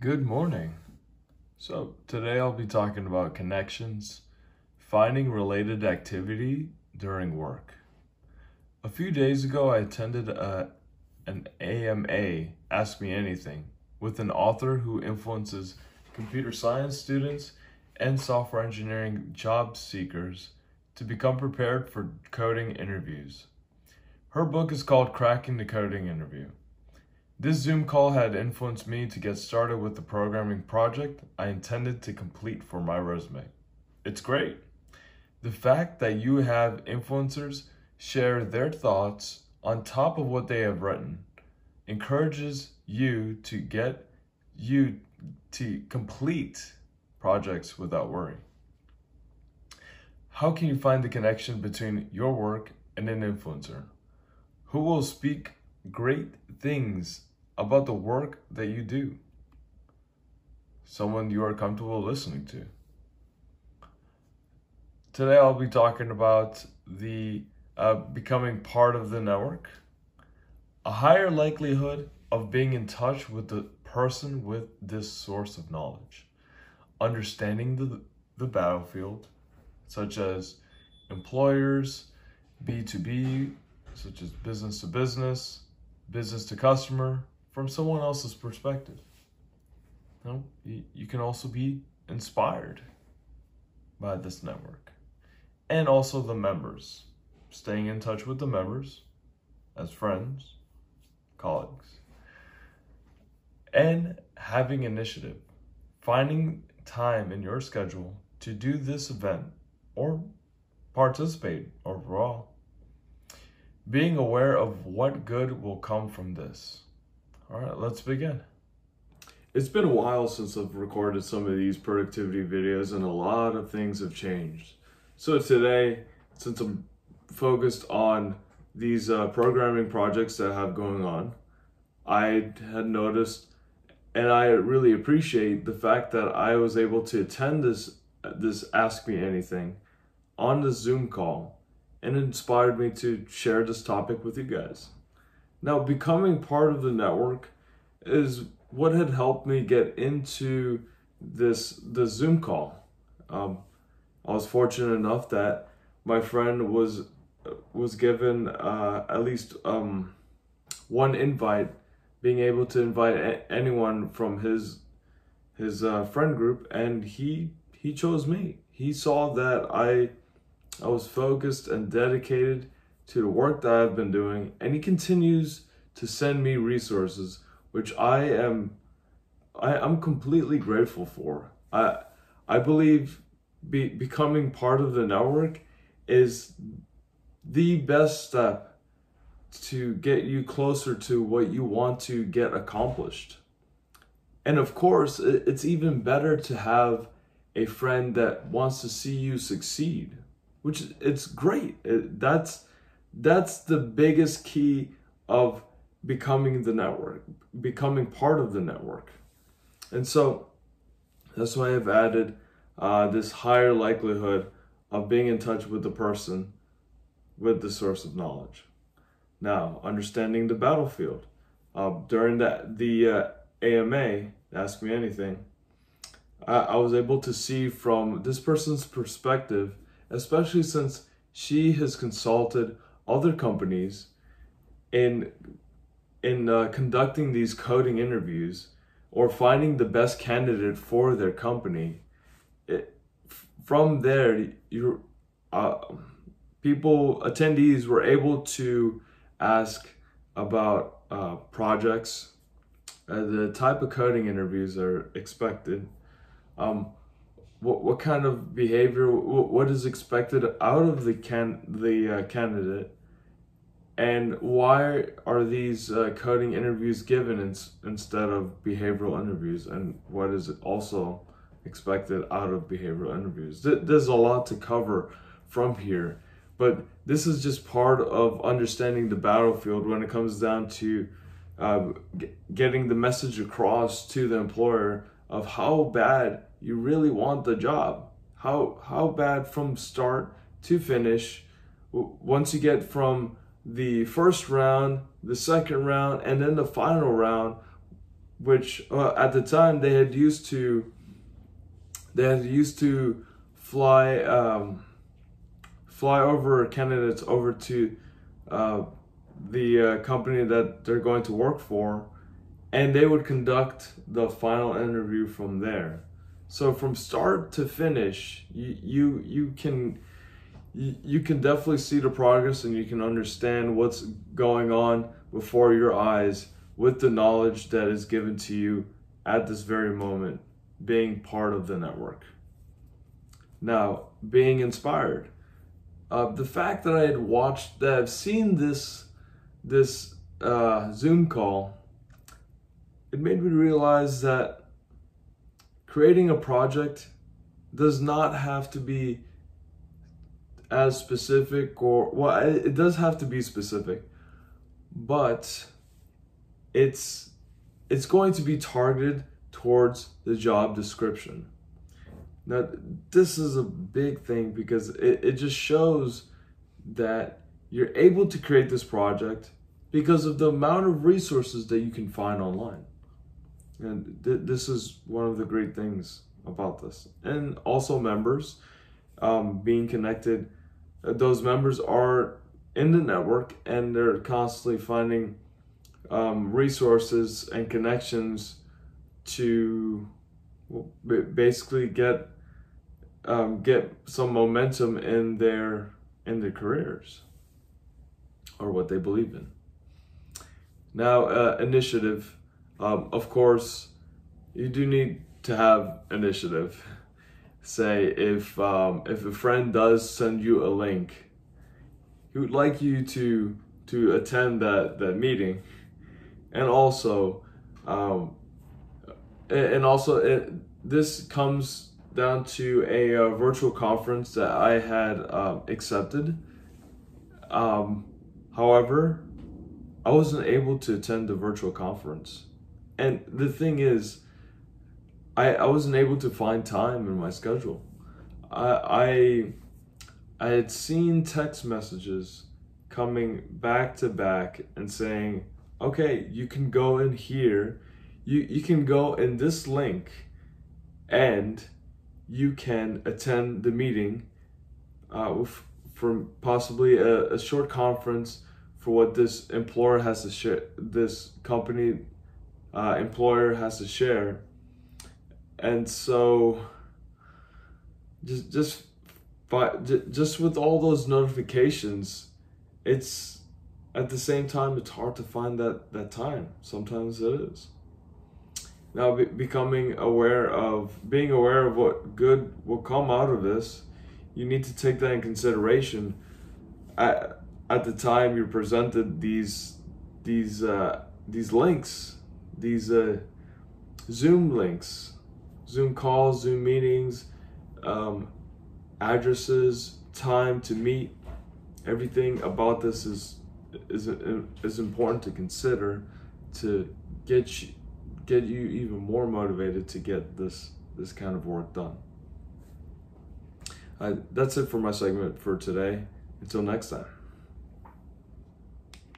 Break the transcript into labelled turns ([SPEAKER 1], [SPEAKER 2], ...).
[SPEAKER 1] Good morning. So, today I'll be talking about connections, finding related activity during work. A few days ago, I attended uh, a, an AMA, Ask Me Anything, with an author who influences computer science students and software engineering job seekers to become prepared for coding interviews. Her book is called Cracking the Coding Interview. This Zoom call had influenced me to get started with the programming project I intended to complete for my resume. It's great. The fact that you have influencers share their thoughts on top of what they have written encourages you to get you to complete projects without worry. How can you find the connection between your work and an influencer? Who will speak great things about the work that you do. Someone you are comfortable listening to. Today I'll be talking about the uh, becoming part of the network, a higher likelihood of being in touch with the person with this source of knowledge, understanding the, the battlefield, such as employers, B2B, such as business to business, business to customer from someone else's perspective. You, know, you, can also be inspired by this network. And also the members, staying in touch with the members as friends, colleagues, and having initiative, finding time in your schedule to do this event or participate overall being aware of what good will come from this. All right, let's begin.
[SPEAKER 2] It's been a while since I've recorded some of these productivity videos, and a lot of things have changed. So, today, since I'm focused on these uh, programming projects that I have going on, I had noticed and I really appreciate the fact that I was able to attend this this Ask Me Anything on the Zoom call and inspired me to share this topic with you guys. Now, becoming part of the network is what had helped me get into this the Zoom call. Um, I was fortunate enough that my friend was was given uh, at least um, one invite, being able to invite a- anyone from his his uh, friend group, and he he chose me. He saw that I I was focused and dedicated to the work that I've been doing, and he continues to send me resources, which I am I, am completely grateful for. I I believe be, becoming part of the network is the best step to get you closer to what you want to get accomplished. And of course, it's even better to have a friend that wants to see you succeed which it's great. It, that's that's the biggest key of becoming the network, becoming part of the network. And so that's why I've added uh, this higher likelihood of being in touch with the person with the source of knowledge. Now, understanding the battlefield. Uh, during that the uh, AMA, Ask Me Anything, I, I was able to see from this person's perspective especially since she has consulted other companies in in uh, conducting these coding interviews or finding the best candidate for their company. It, from there, you uh, people attendees were able to ask about uh, projects, uh, the type of coding interviews are expected. Um, what what kind of behavior what, what is expected out of the can the uh, candidate? And why are these uh, coding interviews given in, instead of behavioral interviews? And what is also expected out of behavioral interviews? There's a lot to cover from here but this is just part of understanding the battlefield when it comes down to uh, getting the message across to the employer of how bad you really want the job. How how bad from start to finish. Once you get from the first round, the second round, and then the final round, which uh, at the time they had used to they had used to fly um, fly over candidates over to uh, the uh, company that they're going to work for, and they would conduct the final interview from there. So from start to finish, you you, you can you, you can definitely see the progress and you can understand what's going on before your eyes with the knowledge that is given to you at this very moment, being part of the network. Now, being inspired. Uh, the fact that I had watched, that I've seen this, this uh, Zoom call, it made me realize that creating a project does not have to be as specific or well it does have to be specific but it's it's going to be targeted towards the job description. Now this is a big thing because it, it just shows that you're able to create this project because of the amount of resources that you can find online and th- this is one of the great things about this and also members um, being connected those members are in the network and they're constantly finding um, resources and connections to basically get um, get some momentum in their in their careers or what they believe in. Now, uh, initiative, um, of course, you do need to have initiative. Say if um, if a friend does send you a link, he would like you to to attend that that meeting, and also, um, and also it, this comes down to a, uh, virtual conference that I had um, accepted. Um, however, I wasn't able to attend the virtual conference, and the thing is I, I wasn't able to find time in my schedule. I, I I had seen text messages coming back to back and saying, okay, you can go in here, you, you can go in this link and you can attend the meeting uh, for possibly a, a short conference for what this employer has to share, this company uh, employer has to share. And so just just just with all those notifications it's at the same time it's hard to find that that time. Sometimes it is. Now be, becoming aware of being aware of what good will come out of this you need to take that in consideration. At, at the time you're presented these these uh, these links these uh, zoom links Zoom calls, Zoom meetings, um, addresses, time to meet. Everything about this is is is important to consider to get you, get you even more motivated to get this this kind of work done. Uh, that's it for my segment for today. Until next time.